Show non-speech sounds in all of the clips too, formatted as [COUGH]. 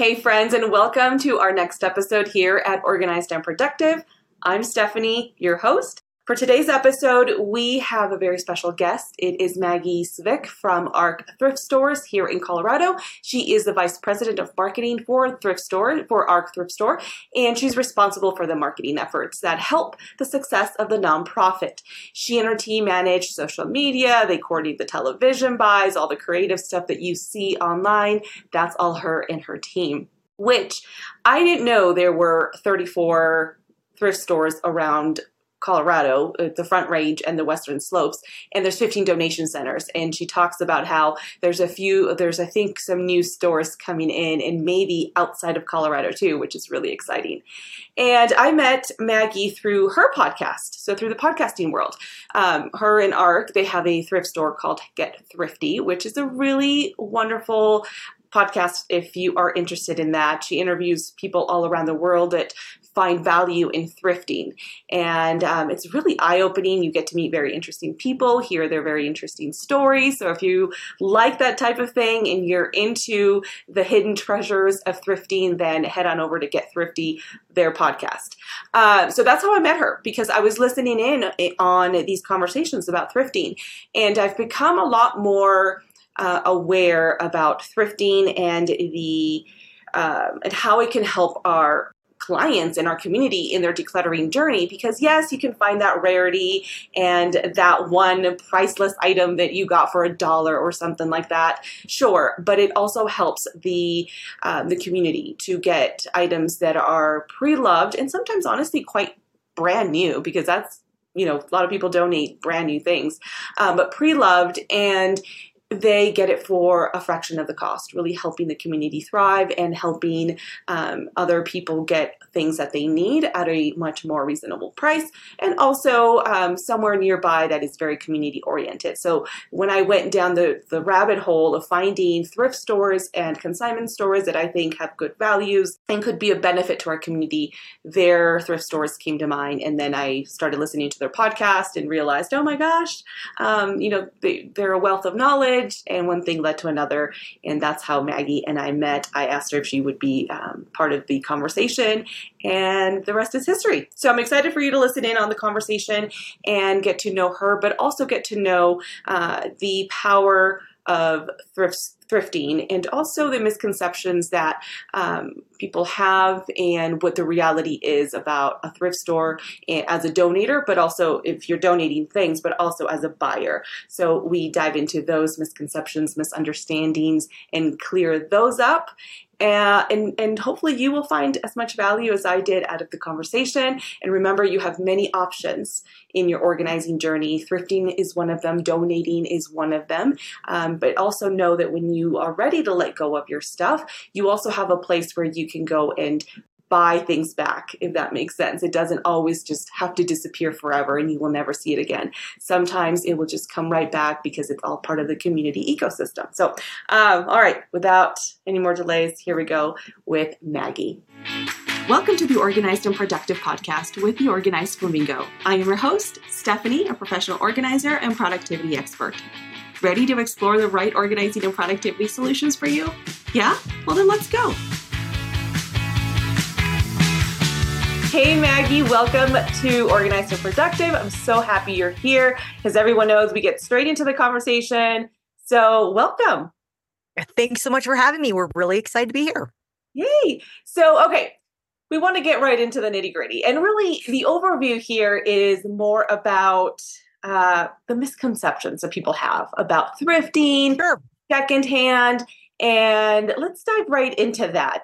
Hey, friends, and welcome to our next episode here at Organized and Productive. I'm Stephanie, your host. For today's episode, we have a very special guest. It is Maggie Scivicque from ARC Thrift Stores here in Colorado. She is the Vice President of Marketing for Thrift Store, for ARC Thrift Store, and she's responsible for the marketing efforts that help the success of the nonprofit. She and her team manage social media, they coordinate the television buys, all the creative stuff that you see online. That's all her and her team. Which I didn't know there were 34 thrift stores around Colorado, uh, the Front Range and the Western Slopes, and there's 15 donation centers. And she talks about how there's a few, there's I think some new stores coming in, and maybe outside of Colorado too, which is really exciting. And I met Maggie through her podcast, so through the podcasting world. Um, her and Arc, they have a thrift store called Get Thrifty, which is a really wonderful podcast if you are interested in that. She interviews people all around the world that find value in thrifting. And um, it's really eye opening. You get to meet very interesting people, hear their very interesting stories. So if you like that type of thing and you're into the hidden treasures of thrifting, then head on over to Get Thrifty, their podcast. Uh, so that's how I met her because I was listening in eh, on these conversations about thrifting. And I've become a lot more uh, aware about thrifting and the um, and how it can help our clients in our community in their decluttering journey because yes you can find that rarity and that one priceless item that you got for a dollar or something like that. Sure but it also helps the um, the community to get items that are pre-loved and sometimes honestly quite brand new because that's you know a lot of people donate brand new things. Um, but pre-loved and they get it for a fraction of the cost, really helping the community thrive and helping um, other people get things that they need at a much more reasonable price and also um, somewhere nearby that is very community oriented. So when I went down the, the rabbit hole of finding thrift stores and consignment stores that I think have good values and could be a benefit to our community, their thrift stores came to mind. And then I started listening to their podcast and realized, oh my gosh, um, you know, they, they're a wealth of knowledge. And one thing led to another. And that's how Maggie and I met. I asked her if she would be um, part of the conversation and the rest is history. So I'm excited for you to listen in on the conversation and get to know her, but also get to know uh, the power of thrift, thrifting and also the misconceptions that um, people have and what the reality is about a thrift store as a donator, but also if you're donating things, but also as a buyer. So we dive into those misconceptions, misunderstandings, and clear those up. Uh, and, and hopefully you will find as much value as I did out of the conversation. And remember, you have many options in your organizing journey. Thrifting is one of them, donating is one of them. Um, but also know that when you are ready to let go of your stuff, you also have a place where you can go and buy things back, if that makes sense. It doesn't always just have to disappear forever and you will never see it again. Sometimes it will just come right back because it's all part of the community ecosystem. So, um, all right, without any more delays, here we go with Maggie. Welcome to the Organized and Productive podcast with the Organized Flamingo. I am your host, Stephanie, a professional organizer and productivity expert. Ready to explore the right organizing and productivity solutions for you? Yeah? Well, then let's go. Hey, Maggie, welcome to Organized and Productive. I'm so happy you're here. As everyone knows, we get straight into the conversation. So, welcome. Thanks so much for having me. We're really excited to be here. Yay. So, okay, we want to get right into the nitty gritty. And really, the overview here is more about uh, the misconceptions that people have about thrifting, sure. secondhand. And let's dive right into that.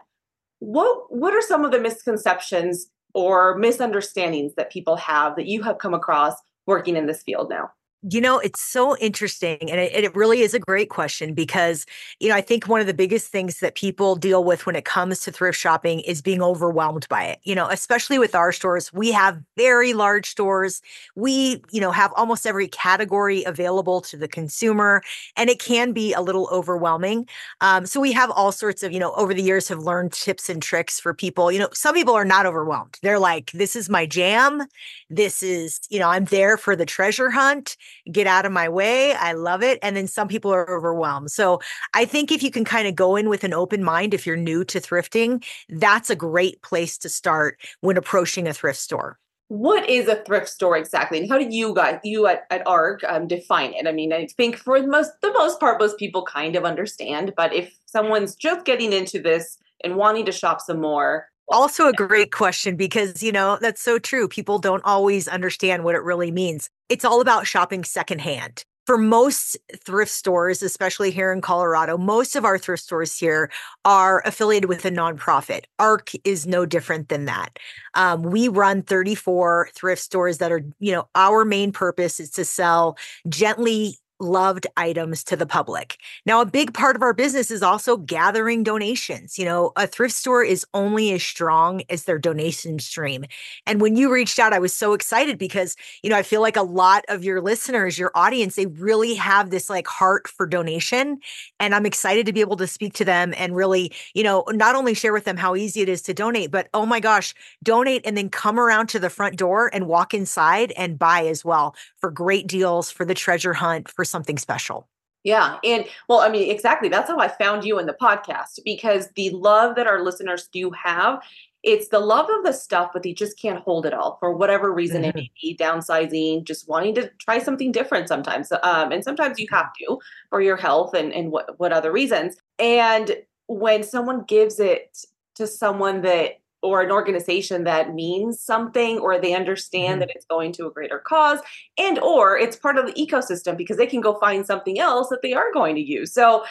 What, what are some of the misconceptions or misunderstandings that people have that you have come across working in this field now? You know, it's so interesting. And it, it, really is a great question because, you know, I think one of the biggest things that people deal with when it comes to thrift shopping is being overwhelmed by it. You know, especially with our stores, we have very large stores. We, you know, have almost every category available to the consumer, and it can be a little overwhelming. Um, so we have all sorts of, you know, over the years have learned tips and tricks for people. You know, some people are not overwhelmed. They're like, this is my jam. This is, you know, I'm there for the treasure hunt get out of my way. I love it. And then some people are overwhelmed. So I think if you can kind of go in with an open mind, if you're new to thrifting, that's a great place to start when approaching a thrift store what is a thrift store exactly and how do you guys you at, at arc um, define it i mean i think for the most the most part most people kind of understand but if someone's just getting into this and wanting to shop some more also a great question because you know that's so true people don't always understand what it really means it's all about shopping secondhand for most thrift stores, especially here in Colorado, most of our thrift stores here are affiliated with a nonprofit. ARC is no different than that. Um, we run 34 thrift stores that are, you know, our main purpose is to sell gently loved items to the public. Now, a big part of our business is also gathering donations. You know, a thrift store is only as strong as their donation stream. And when you reached out, I was so excited because, you know, I feel like a lot of your listeners, your audience, they really have this like heart for donation. And I'm excited to be able to speak to them and really, you know, not only share with them how easy it is to donate, but oh my gosh, donate and then come around to the front door and walk inside and buy as well for great deals for the treasure hunt, for something special. Yeah. And well, I mean, exactly. That's how I found you in the podcast because the love that our listeners do have, it's the love of the stuff, but they just can't hold it all for whatever reason mm-hmm. it may be downsizing, just wanting to try something different sometimes. Um, and sometimes you have to for your health and, and what, what other reasons. And when someone gives it to someone that or an organization that means something or they understand mm-hmm. that it's going to a greater cause and or it's part of the ecosystem because they can go find something else that they are going to use. So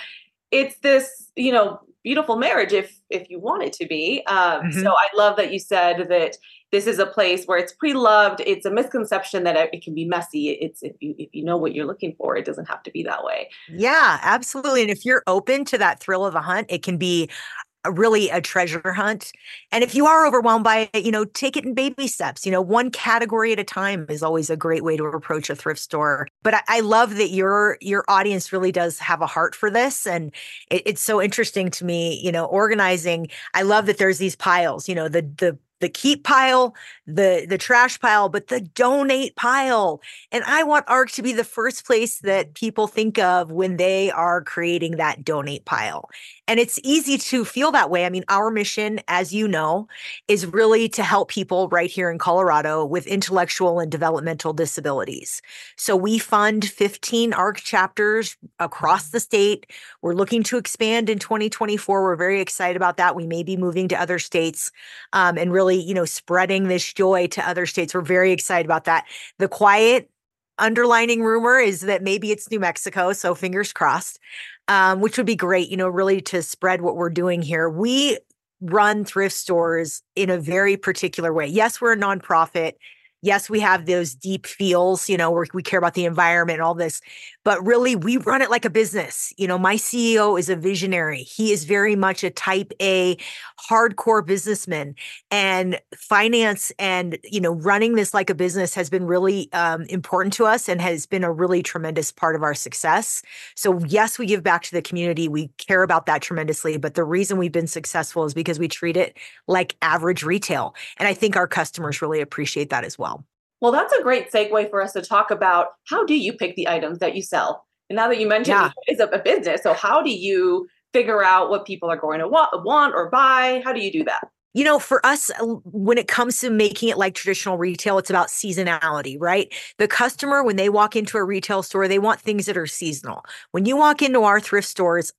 it's this you know beautiful marriage if if you want it to be. Um, mm-hmm. so i love that you said that this is a place where it's pre-loved. It's a misconception that it can be messy. It's if you if you know what you're looking for it doesn't have to be that way. Yeah absolutely. And if you're open to that thrill of the hunt it can be really a treasure hunt. And if you are overwhelmed by it, you know, take it in baby steps. You know, one category at a time is always a great way to approach a thrift store. But I, I love that your your audience really does have a heart for this, and it, it's so interesting to me. You know, organizing. I love that there's these piles. You know, the the the keep pile, the the trash pile, but the donate pile. And I want ARC to be the first place that people think of when they are creating that donate pile. And it's easy to feel that way. I mean, our mission, as you know, is really to help people right here in Colorado with intellectual and developmental disabilities. So we fund 15 ARC chapters across the state. We're looking to expand in 2024. We're very excited about that. We may be moving to other states um, and really, you know, spreading this joy to other states. We're very excited about that. The quiet underlining rumor is that maybe it's New Mexico. So fingers crossed um, which would be great, you know, really to spread what we're doing here. We run thrift stores in a very particular way. Yes, we're a nonprofit yes, we have those deep feels, you know, we care about the environment and all this, but really we run it like a business. You know, my CEO is a visionary. He is very much a type A hardcore businessman and finance and, you know, running this like a business has been really um, important to us and has been a really tremendous part of our success. So yes, we give back to the community. We care about that tremendously, but the reason we've been successful is because we treat it like average retail. And I think our customers really appreciate that as well. Well, that's a great segue for us to talk about how do you pick the items that you sell? And now that you mentioned yeah. it's a business, so how do you figure out what people are going to want or buy? How do you do that? You know, for us, when it comes to making it like traditional retail, it's about seasonality, right? The customer, when they walk into a retail store, they want things that are seasonal. When you walk into our thrift stores,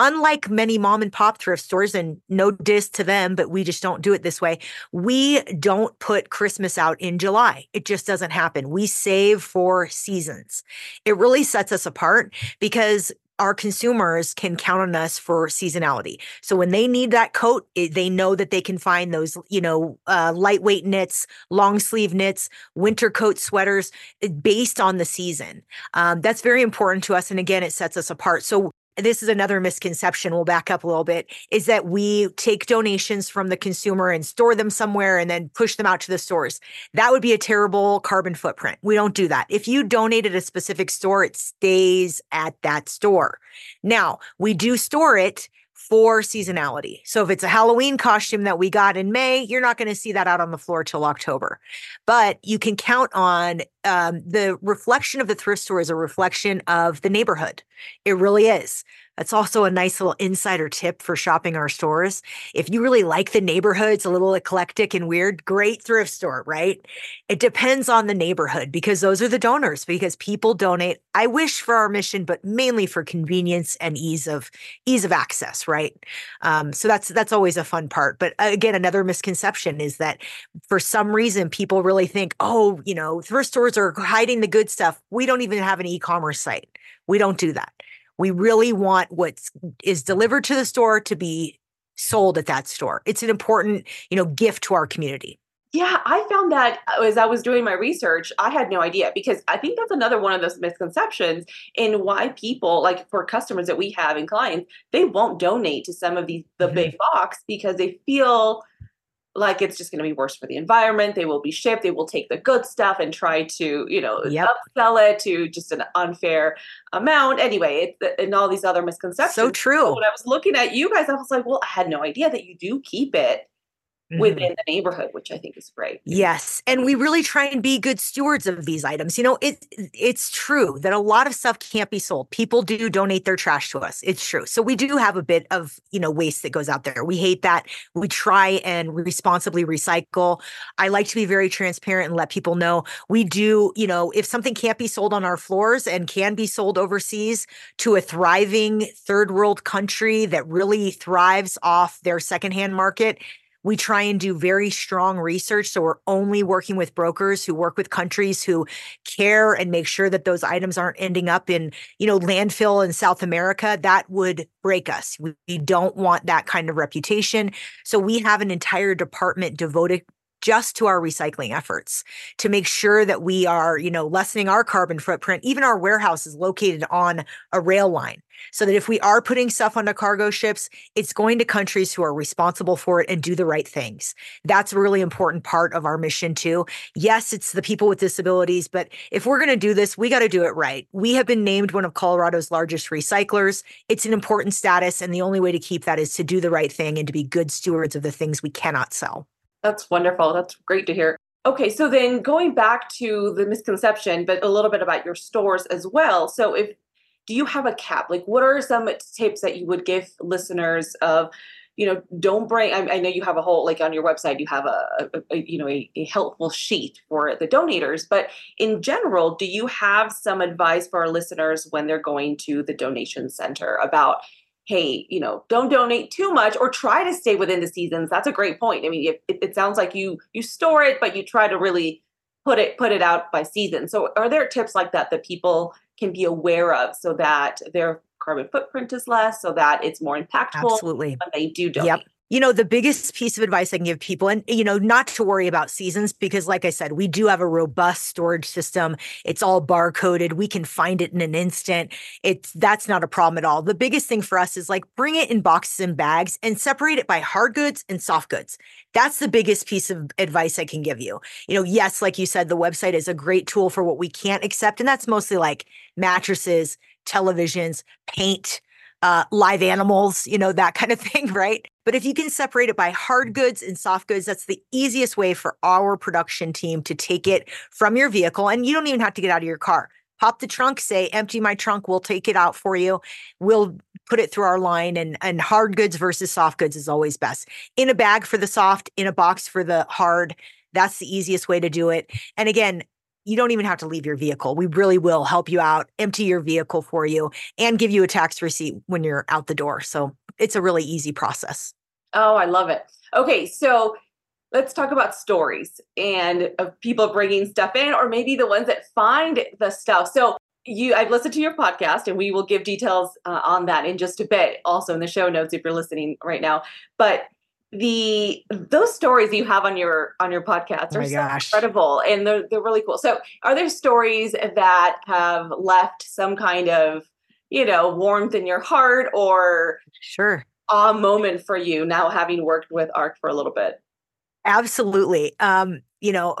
unlike many mom and pop thrift stores, and no diss to them, but we just don't do it this way, we don't put Christmas out in July. It just doesn't happen. We save for seasons. It really sets us apart because our consumers can count on us for seasonality. So when they need that coat, they know that they can find those, you know, uh, lightweight knits, long sleeve knits, winter coat sweaters eh, based on the season. Um, that's very important to us. And again, it sets us apart. So this is another misconception we'll back up a little bit is that we take donations from the consumer and store them somewhere and then push them out to the stores. That would be a terrible carbon footprint. We don't do that. If you donate at a specific store it stays at that store. Now we do store it for seasonality. So if it's a Halloween costume that we got in May, you're not going to see that out on the floor till October. But you can count on um, the reflection of the thrift store is a reflection of the neighborhood. It really is. That's also a nice little insider tip for shopping our stores. If you really like the neighborhood, it's a little eclectic and weird, great thrift store, right? It depends on the neighborhood because those are the donors because people donate. I wish for our mission, but mainly for convenience and ease of ease of access, right? Um, so that's that's always a fun part. But uh, again, another misconception is that for some reason people really think, oh, you know, thrift stores are hiding the good stuff. We don't even have an e-commerce site. We don't do that. We really want what is delivered to the store to be sold at that store. It's an important, you know, gift to our community. Yeah, I found that uh, as I was doing my research, I had no idea because I think that's another one of those misconceptions in why people, like for customers that we have and clients, they won't donate to some of these the mm-hmm. big box because they feel like it's just going to be worse for the environment. They will be shipped. They will take the good stuff and try to, you know, yep. upsell it to just an unfair amount. Anyway, it, and all these other misconceptions. So true. So when I was looking at you guys, I was like, well, I had no idea that you do keep it. Mm-hmm. within the neighborhood, which I think is great. Yes, and we really try and be good stewards of these items. You know, it it's true that a lot of stuff can't be sold. People do donate their trash to us. It's true. So we do have a bit of, you know, waste that goes out there. We hate that. We try and responsibly recycle. I like to be very transparent and let people know we do, you know, if something can't be sold on our floors and can be sold overseas to a thriving third world country that really thrives off their secondhand market, we try and do very strong research. So we're only working with brokers who work with countries who care and make sure that those items aren't ending up in, you know, landfill in South America. That would break us. We don't want that kind of reputation. So we have an entire department devoted just to our recycling efforts to make sure that we are, you know, lessening our carbon footprint. Even our warehouse is located on a rail line so that if we are putting stuff onto cargo ships, it's going to countries who are responsible for it and do the right things. That's a really important part of our mission too. Yes, it's the people with disabilities, but if we're going to do this, we got to do it right. We have been named one of Colorado's largest recyclers. It's an important status and the only way to keep that is to do the right thing and to be good stewards of the things we cannot sell. That's wonderful. That's great to hear. Okay, so then going back to the misconception, but a little bit about your stores as well. So if do you have a cap? Like what are some tips that you would give listeners of you know don't bring I, I, know you have a whole like on your website you have a, a, a you know a, a, helpful sheet for the donators but in general do you have some advice for our listeners when they're going to the donation center about hey, you know, don't donate too much or try to stay within the seasons. That's a great point. I mean, it, it sounds like you you store it, but you try to really put it put it out by season. So, are there tips like that that people can be aware of so that their carbon footprint is less, so that it's more impactful? Absolutely. When they do donate. Yep you know, the biggest piece of advice I can give people, and, you know, not to worry about seasons, because like I said, we do have a robust storage system. It's all barcoded. We can find it in an instant. It's that's not a problem at all. The biggest thing for us is like bring it in boxes and bags and separate it by hard goods and soft goods. That's the biggest piece of advice I can give you. You know, yes, like you said, the website is a great tool for what we can't accept. And that's mostly like mattresses, televisions, paint, uh, live animals, you know, that kind of [LAUGHS] thing, right? But if you can separate it by hard mm. goods and soft goods, that's the easiest way for our production team to take it from your vehicle. And you don't even have to get out of your car. Pop the trunk, say, empty my trunk, we'll take it out for you. We'll put it through our line and and hard goods versus soft goods is always best. In a bag for the soft, in a box for the hard. That's the easiest way to do it. And again, you don't even have to leave your vehicle. We really will help you out, empty your vehicle for you, and give you a tax receipt when you're out the door. So it's a really easy process. Oh, I love it. Okay, so let's talk about stories and of people bringing stuff in, or maybe the ones that find the stuff. So you, I've listened to your podcast, and we will give details uh, on that in just a bit, also in the show notes if you're listening right now. But the those stories you have on your on your podcast oh are oh so gosh. incredible and they're, they're really cool so are there stories that have left some kind of you know warmth in your heart or sure a moment for you now having worked with arc for a little bit absolutely um you know,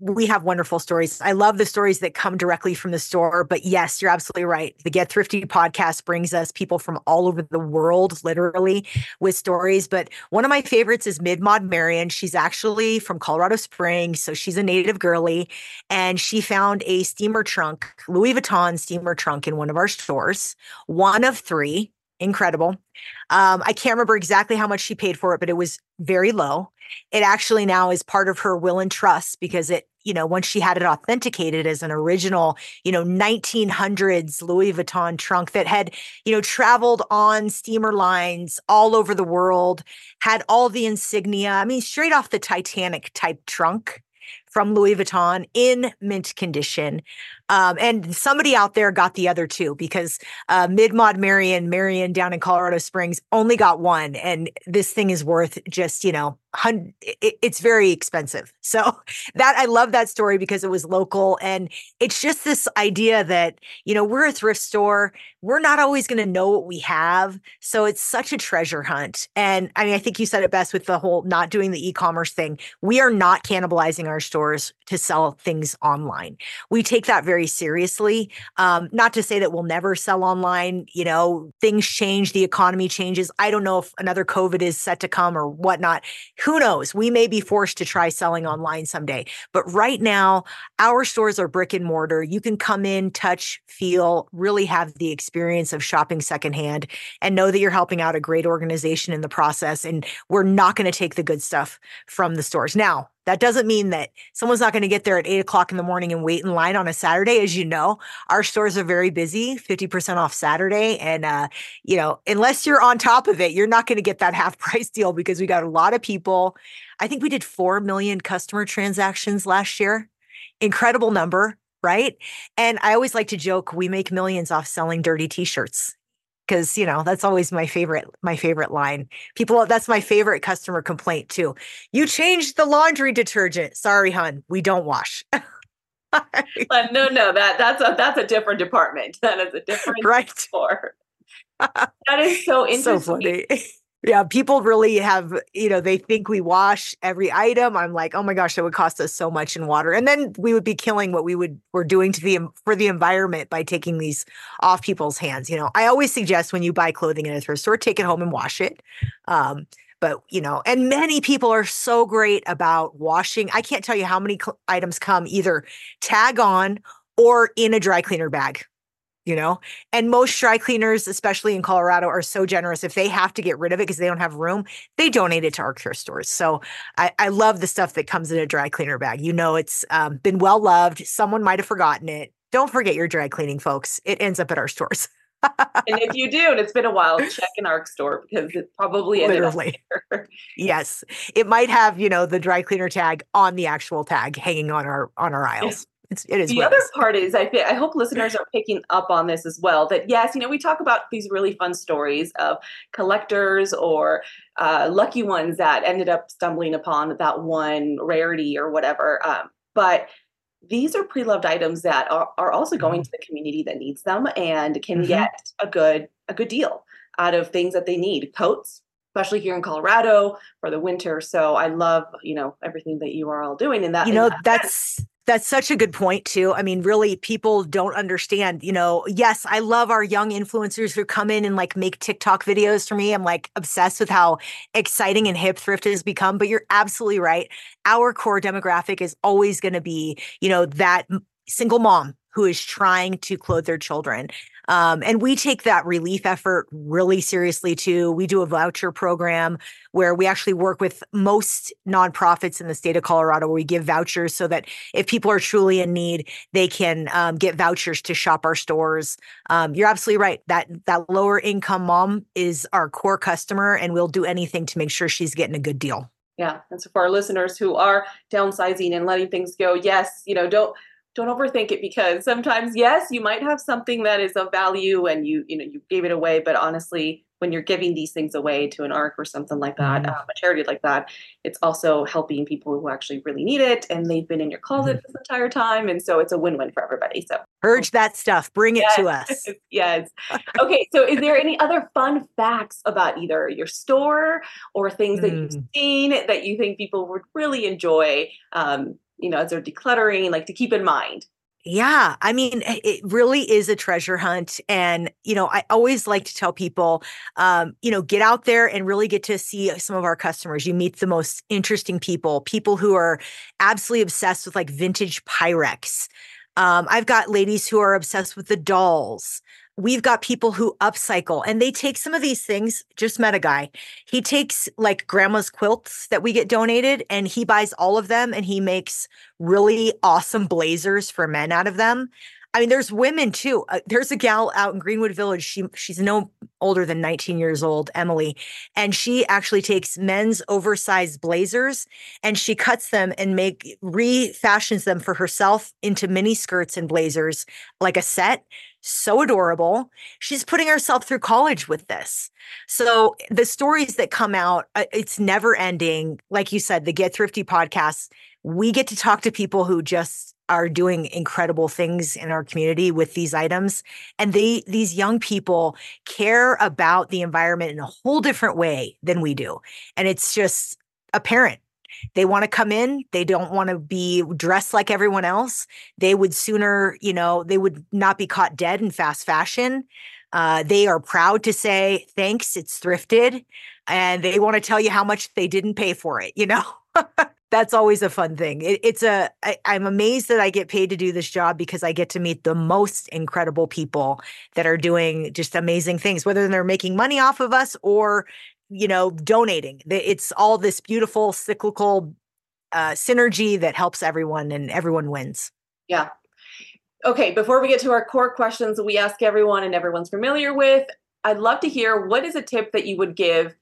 we have wonderful stories. I love the stories that come directly from the store. But yes, you're absolutely right. The Get Thrifty podcast brings us people from all over the world, literally, with stories. But one of my favorites is Mid Mod Marion. She's actually from Colorado Springs. So she's a native girly. And she found a steamer trunk, Louis Vuitton steamer trunk in one of our stores, one of three. Incredible. Um, I can't remember exactly how much she paid for it, but it was very low. It actually now is part of her will and trust because it, you know, once she had it authenticated as an original, you know, 1900s Louis Vuitton trunk that had, you know, traveled on steamer lines all over the world, had all the insignia. I mean, straight off the Titanic type trunk from Louis Vuitton in mint condition. Um, and somebody out there got the other two because uh, Mid Mod Marion, Marion down in Colorado Springs only got one. And this thing is worth just, you know, hun- it, it's very expensive. [LAUGHS] So that I love that story because it was local. And it's just this idea that, you know, we're a thrift store. We're not always going to know what we have. So it's such a treasure hunt. And I mean, I think you said it best with the whole not doing the e commerce thing. We are not cannibalizing our stores to sell things online. We take that very very seriously. Um, not to say that we'll never sell online. You know, things change, the economy changes. I don't know if another COVID is set to come or whatnot. Who knows? We may be forced to try selling online someday. But right now, our stores are brick and mortar. You can come in, touch, feel, really have the experience of shopping secondhand and know that you're helping out a great organization in the process. And we're not going to take the good stuff from the stores. Now, that doesn't mean that someone's not going to get there at eight o'clock in the morning and wait in line on a Saturday. As you know, our stores are very busy, 50% off Saturday. And, uh, you know, unless you're on top of it, you're not going to get that [LAUGHS] half price deal because we got a lot of people. I think we did 4 million customer transactions last year. Incredible number, right? And I always like to joke we make millions off selling dirty t shirts because you know that's always my favorite my favorite line. People that's my favorite customer complaint too. You changed the laundry detergent. Sorry hun we don't wash. [LAUGHS] But no no that that's a that's a different department. [LAUGHS] That is a different right. store. [LAUGHS] That is so interesting. so funny yeah, people really have, you know, they think we wash every item. I'm like, oh my gosh, that would cost us so much in water. And then we would be killing what we would we're doing to the for the environment by taking these off people's hands. You know, I always suggest when you buy clothing in a thrift store, take it home and wash it. Um, but you know, and many people are so great about washing. I can't tell you how many cl- items come either tag on or in a dry cleaner bag you know? And most dry cleaners especially in colorado are so generous. If they have to get rid of it because they don't have room they donate it to our thrift stores. So I, I love the stuff that comes in a dry cleaner bag. You know it's um, been well loved. Someone might have forgotten it. Don't forget your dry cleaning folks. It ends up at our stores. And if you do and it's been a while [LAUGHS] check in our store because it probably literally. yes. It might have you know the dry cleaner tag on the actual tag hanging on our on our aisles it's, it is the other part is I think I hope listeners are picking up on this as well. That yes, you know we talk about these really fun stories of collectors or uh, lucky ones that ended up stumbling upon that one rarity or whatever. Um, but these are pre-loved items that are, are also going mm-hmm. to the community that needs them and can mm-hmm. get a good a good deal out of things that they need. Coats, especially here in Colorado for the winter. So I love, you know, everything that you are all doing in that. You know, that that's. That's such a good point, too. I mean, really, people don't understand. You know, yes, I love our young influencers who come in and like make TikTok videos for me. I'm like obsessed with how exciting and hip thrift has become. But you're absolutely right. Our core demographic is always going to be, you know, that single mom who is trying to clothe their children. Um, and we take that relief effort really seriously too. We do a voucher program where we actually work with most nonprofits in the state of Colorado where we give vouchers so that if people are truly in need, they can um, get vouchers to shop our stores. Um, you're absolutely right. That that lower income mom is our core customer, and we'll do anything to make sure she's getting a good deal. Yeah. And so for our listeners who are downsizing and letting things go, yes, you know, don't don't overthink it because sometimes yes you might have something that is of value and you you know you gave it away but honestly when you're giving these things away to an arc or something like that mm-hmm. um, a charity like that it's also helping people who actually really need it and they've been in your closet mm-hmm. this entire time and so it's a win-win for everybody so urge that stuff bring it yes. to us [LAUGHS] yes okay so is there any other fun facts about either your store or things that mm. you've seen that you think people would really enjoy um, you know, as they're decluttering, like to keep in mind? Yeah, I mean, it really is a treasure hunt. And, you know, I always like to tell people, um, you know, get out there and really get to see some of our customers. You meet the most interesting people, people who are absolutely obsessed with like vintage Pyrex. Um, I've got ladies who are obsessed with the dolls we've got people who upcycle and they take some of these things. Just met a guy. He takes like grandma's quilts that we get donated and he buys all of them and he makes really awesome blazers for men out of them. I mean, there's women too. Uh, there's a gal out in Greenwood Village. She she's no older than 19 years old, Emily, and she actually takes men's oversized blazers and she cuts them and make refashions them for herself into mini skirts and blazers like a set so adorable. She's putting herself through college with this. So the stories that come out, uh, it's never ending. Like you said, the Get Thrifty podcast, we get to talk to people who just are doing incredible things in our community with these items and they these young people care about the environment in a whole different way than we do and it's just apparent they want to come in. They don't want to be dressed like everyone else. They would sooner, you know, they would not be caught dead in fast fashion. Uh, they are proud to say, thanks, it's thrifted. And they want to tell you how much they didn't pay for it, you know? [LAUGHS] That's always a fun thing. It, it's a. I, I'm amazed that I get paid to do this job because I get to meet the most incredible people that are doing just amazing things, whether they're making money off of us or you know, donating. It's all this beautiful cyclical uh, synergy that helps everyone and everyone wins. Yeah. Okay, before we get to our core questions that we ask everyone and everyone's familiar with, I'd love to hear what is a tip that you would give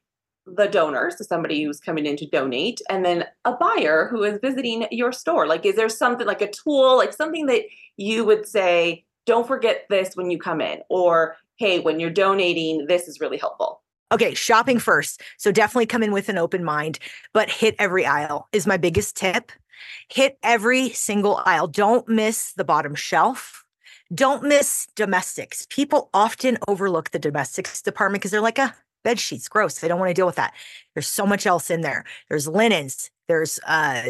the donors, so somebody who's coming in to donate, and then a buyer who is visiting your store? Like, is there something like a tool, like something that you would say, don't forget this when you come in, or hey, when you're donating, this is really helpful? Okay, shopping first. So definitely come in with an open mind, but hit every aisle is my biggest tip. Hit every single aisle. Don't miss the bottom shelf. Don't miss domestics. People often overlook the domestics department because they're like, ah, bed sheets, gross. They don't want to deal with that. There's so much else in there. There's linens. There's uh,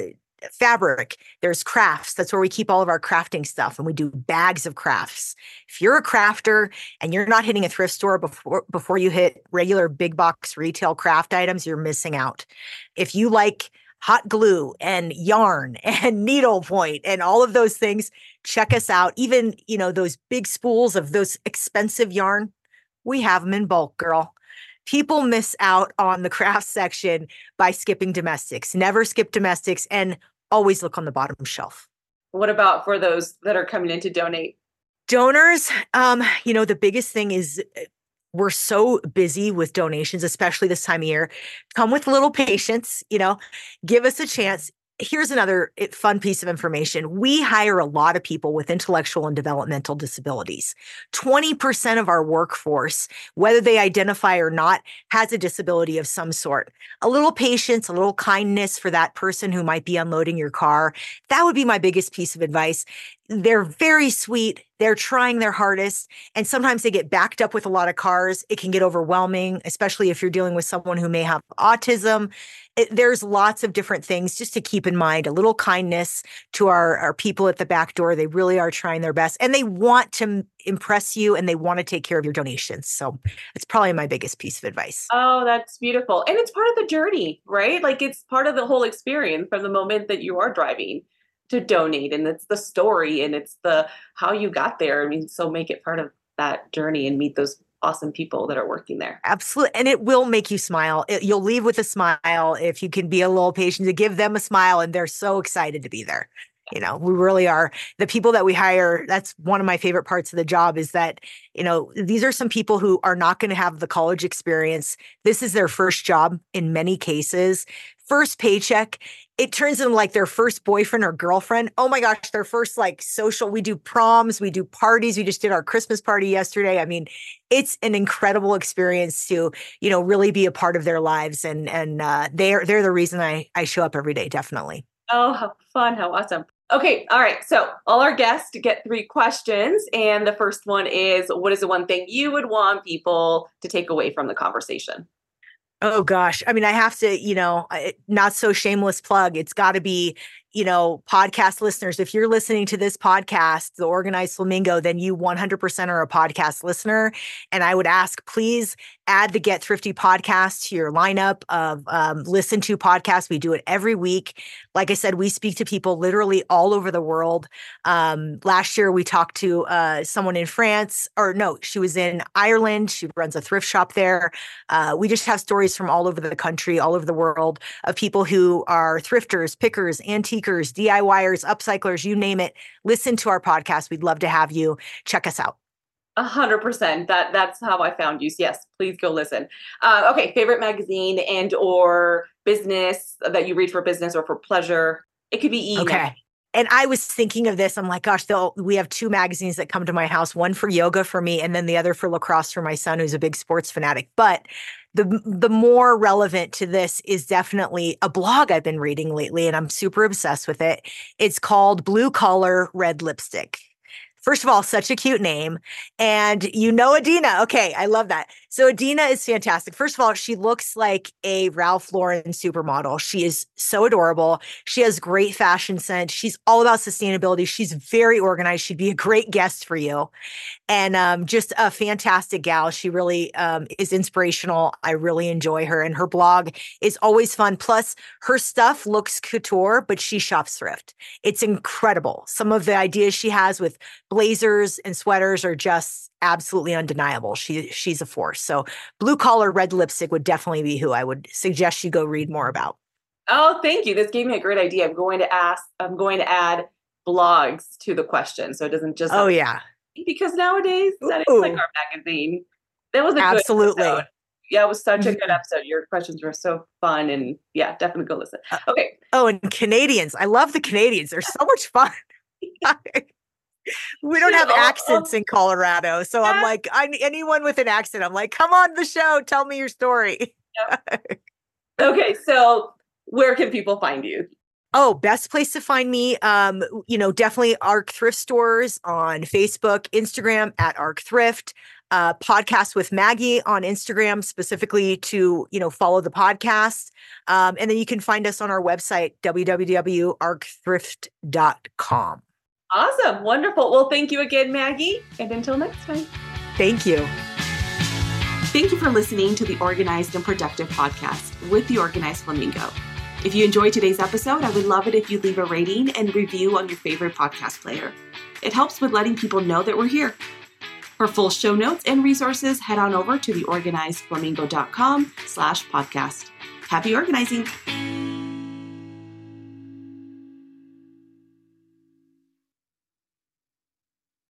fabric, there's crafts. That's where we keep all of our crafting stuff and we do bags of crafts. If you're a crafter and you're not hitting a thrift store before before you hit regular big box retail craft items, you're missing out. If you like hot glue and yarn [LAUGHS] and needlepoint and all of those things, check us out. Even, you know, those big spools of those expensive yarn, we have them in bulk, girl people miss out on the [LAUGHS] craft section by skipping domestics. Never skip domestics. And always look on the bottom shelf. What about for those that are coming in to donate? Donors, um, you know, the biggest thing is eh, we're so busy with donations, especially this time of year. Come with a little patience, you know, give us a chance here's another eh, fun piece of information. We hire a lot of people with intellectual and developmental disabilities. 20% of our workforce, whether they identify or not, has a disability of some sort. A little patience, a little kindness for that person who might be unloading your car. That would be my biggest piece of advice they're very sweet. They're trying their hardest. And sometimes they get backed up with a lot of cars. It can get overwhelming, especially if you're dealing with someone who may have autism. It, there's lots of different things just to keep in mind. A little kindness to our, our people at the back door. They really are trying their best and they want to impress you and they want to take care of your donations. So it's probably my biggest piece of advice. Oh, that's beautiful. And it's part of the journey, right? Like it's part of the whole experience from the moment that you are driving to donate and it's the story and it's the how you got there. I mean so make it part of that journey and meet those awesome people that are working there. Absolutely and it will make you smile. It, you'll leave with a smile if you can be a little patient to give them a smile and they're so excited to be there. You know we really are. The people that we hire that's one of my favorite parts of the job is that you know these are some people who are not going to have the college experience. This is their first job in many cases. First paycheck it turns into like their first boyfriend or girlfriend. Oh my gosh, their first like social. We do proms, we do parties. We just did our Christmas party yesterday. I mean, it's an incredible experience to you know really be a part of their lives, and and uh, they're they're the reason I I show up every day. Definitely. Oh, how fun! How awesome. Okay, all right. So, all our guests get three questions. And the first one is What is the one thing you would want people to take away from the conversation? Oh gosh. I mean, I have to, you know, not so shameless plug. It's got to be you know, podcast listeners, if you're listening to this podcast, The Organized Flamingo, then you 100% are a podcast listener. And I would ask, please add the Get Thrifty podcast to your lineup of um, listen to podcasts. We do it every week. Like I said, we speak to people literally all over the world. Um, last year, we talked to uh, someone in France, or no, she was in Ireland. She runs a thrift shop there. Uh, we just have stories from all over the country, all over the world of people who are thrifters, pickers, antiquers, DIYers, upcyclers, you name it. Listen to our podcast. We'd love to have you check us out. A hundred percent. That that's how I found you. Yes, please go listen. Uh, okay, favorite magazine and or business that you read for business or for pleasure. It could be e. Okay. And I was thinking of this. I'm like, gosh, we have two magazines that come to my house, one for yoga for me, and then the other for lacrosse for my son, who's a big sports fanatic. But the the more relevant to this is definitely a blog I've been reading lately, and I'm super obsessed with it. It's called Blue Collar Red Lipstick. First of all, such a cute name. And you know Adina. Okay, I love that. So Adina is fantastic. First of all, she looks like a Ralph Lauren supermodel. She is so adorable. She has great fashion sense. She's all about sustainability. She's very organized. She'd be a great guest for you. And um, just a fantastic gal. She really um, is inspirational. I really enjoy her. And her blog is always fun. Plus, her stuff looks couture, but she shops thrift. It's incredible. Some of the ideas she has with blazers and sweaters are just absolutely undeniable. She she's a force. So blue collar red lipstick would definitely be who I would suggest you go read more about. Oh, thank you. This gave me a great idea. I'm going to ask. I'm going to add blogs to the question, so it doesn't just. Oh yeah. Because nowadays that is like our magazine. That was a absolutely. yeah, it was such a good episode. Your questions were so fun, and yeah, definitely go listen. Uh, okay. Oh, and Canadians, I love the Canadians. They're so much fun. [LAUGHS] [LAUGHS] we don't have accents in Colorado. So I'm like, I anyone with an accent, I'm like, come on the show, tell me your story. Yep. [LAUGHS] okay, so where can people find you? Oh, best place to find me. Um, you know, definitely ARC Thrift Stores on Facebook, Instagram at ARC Thrift. Uh, podcast with Maggie on Instagram specifically to you know follow the podcast, um, and then you can find us on our website www.arcthrift.com. Awesome. Wonderful. Well, thank you again, Maggie. And until next time. Thank you. Thank you for listening to the Organized and Productive podcast with the Organized Flamingo. If you enjoyed today's episode, I would love it if you leave a rating and review on your favorite podcast player. It helps with letting people know that we're here. For full show notes and resources, head on over to theorganizedflamingo.com slash podcast. Happy organizing!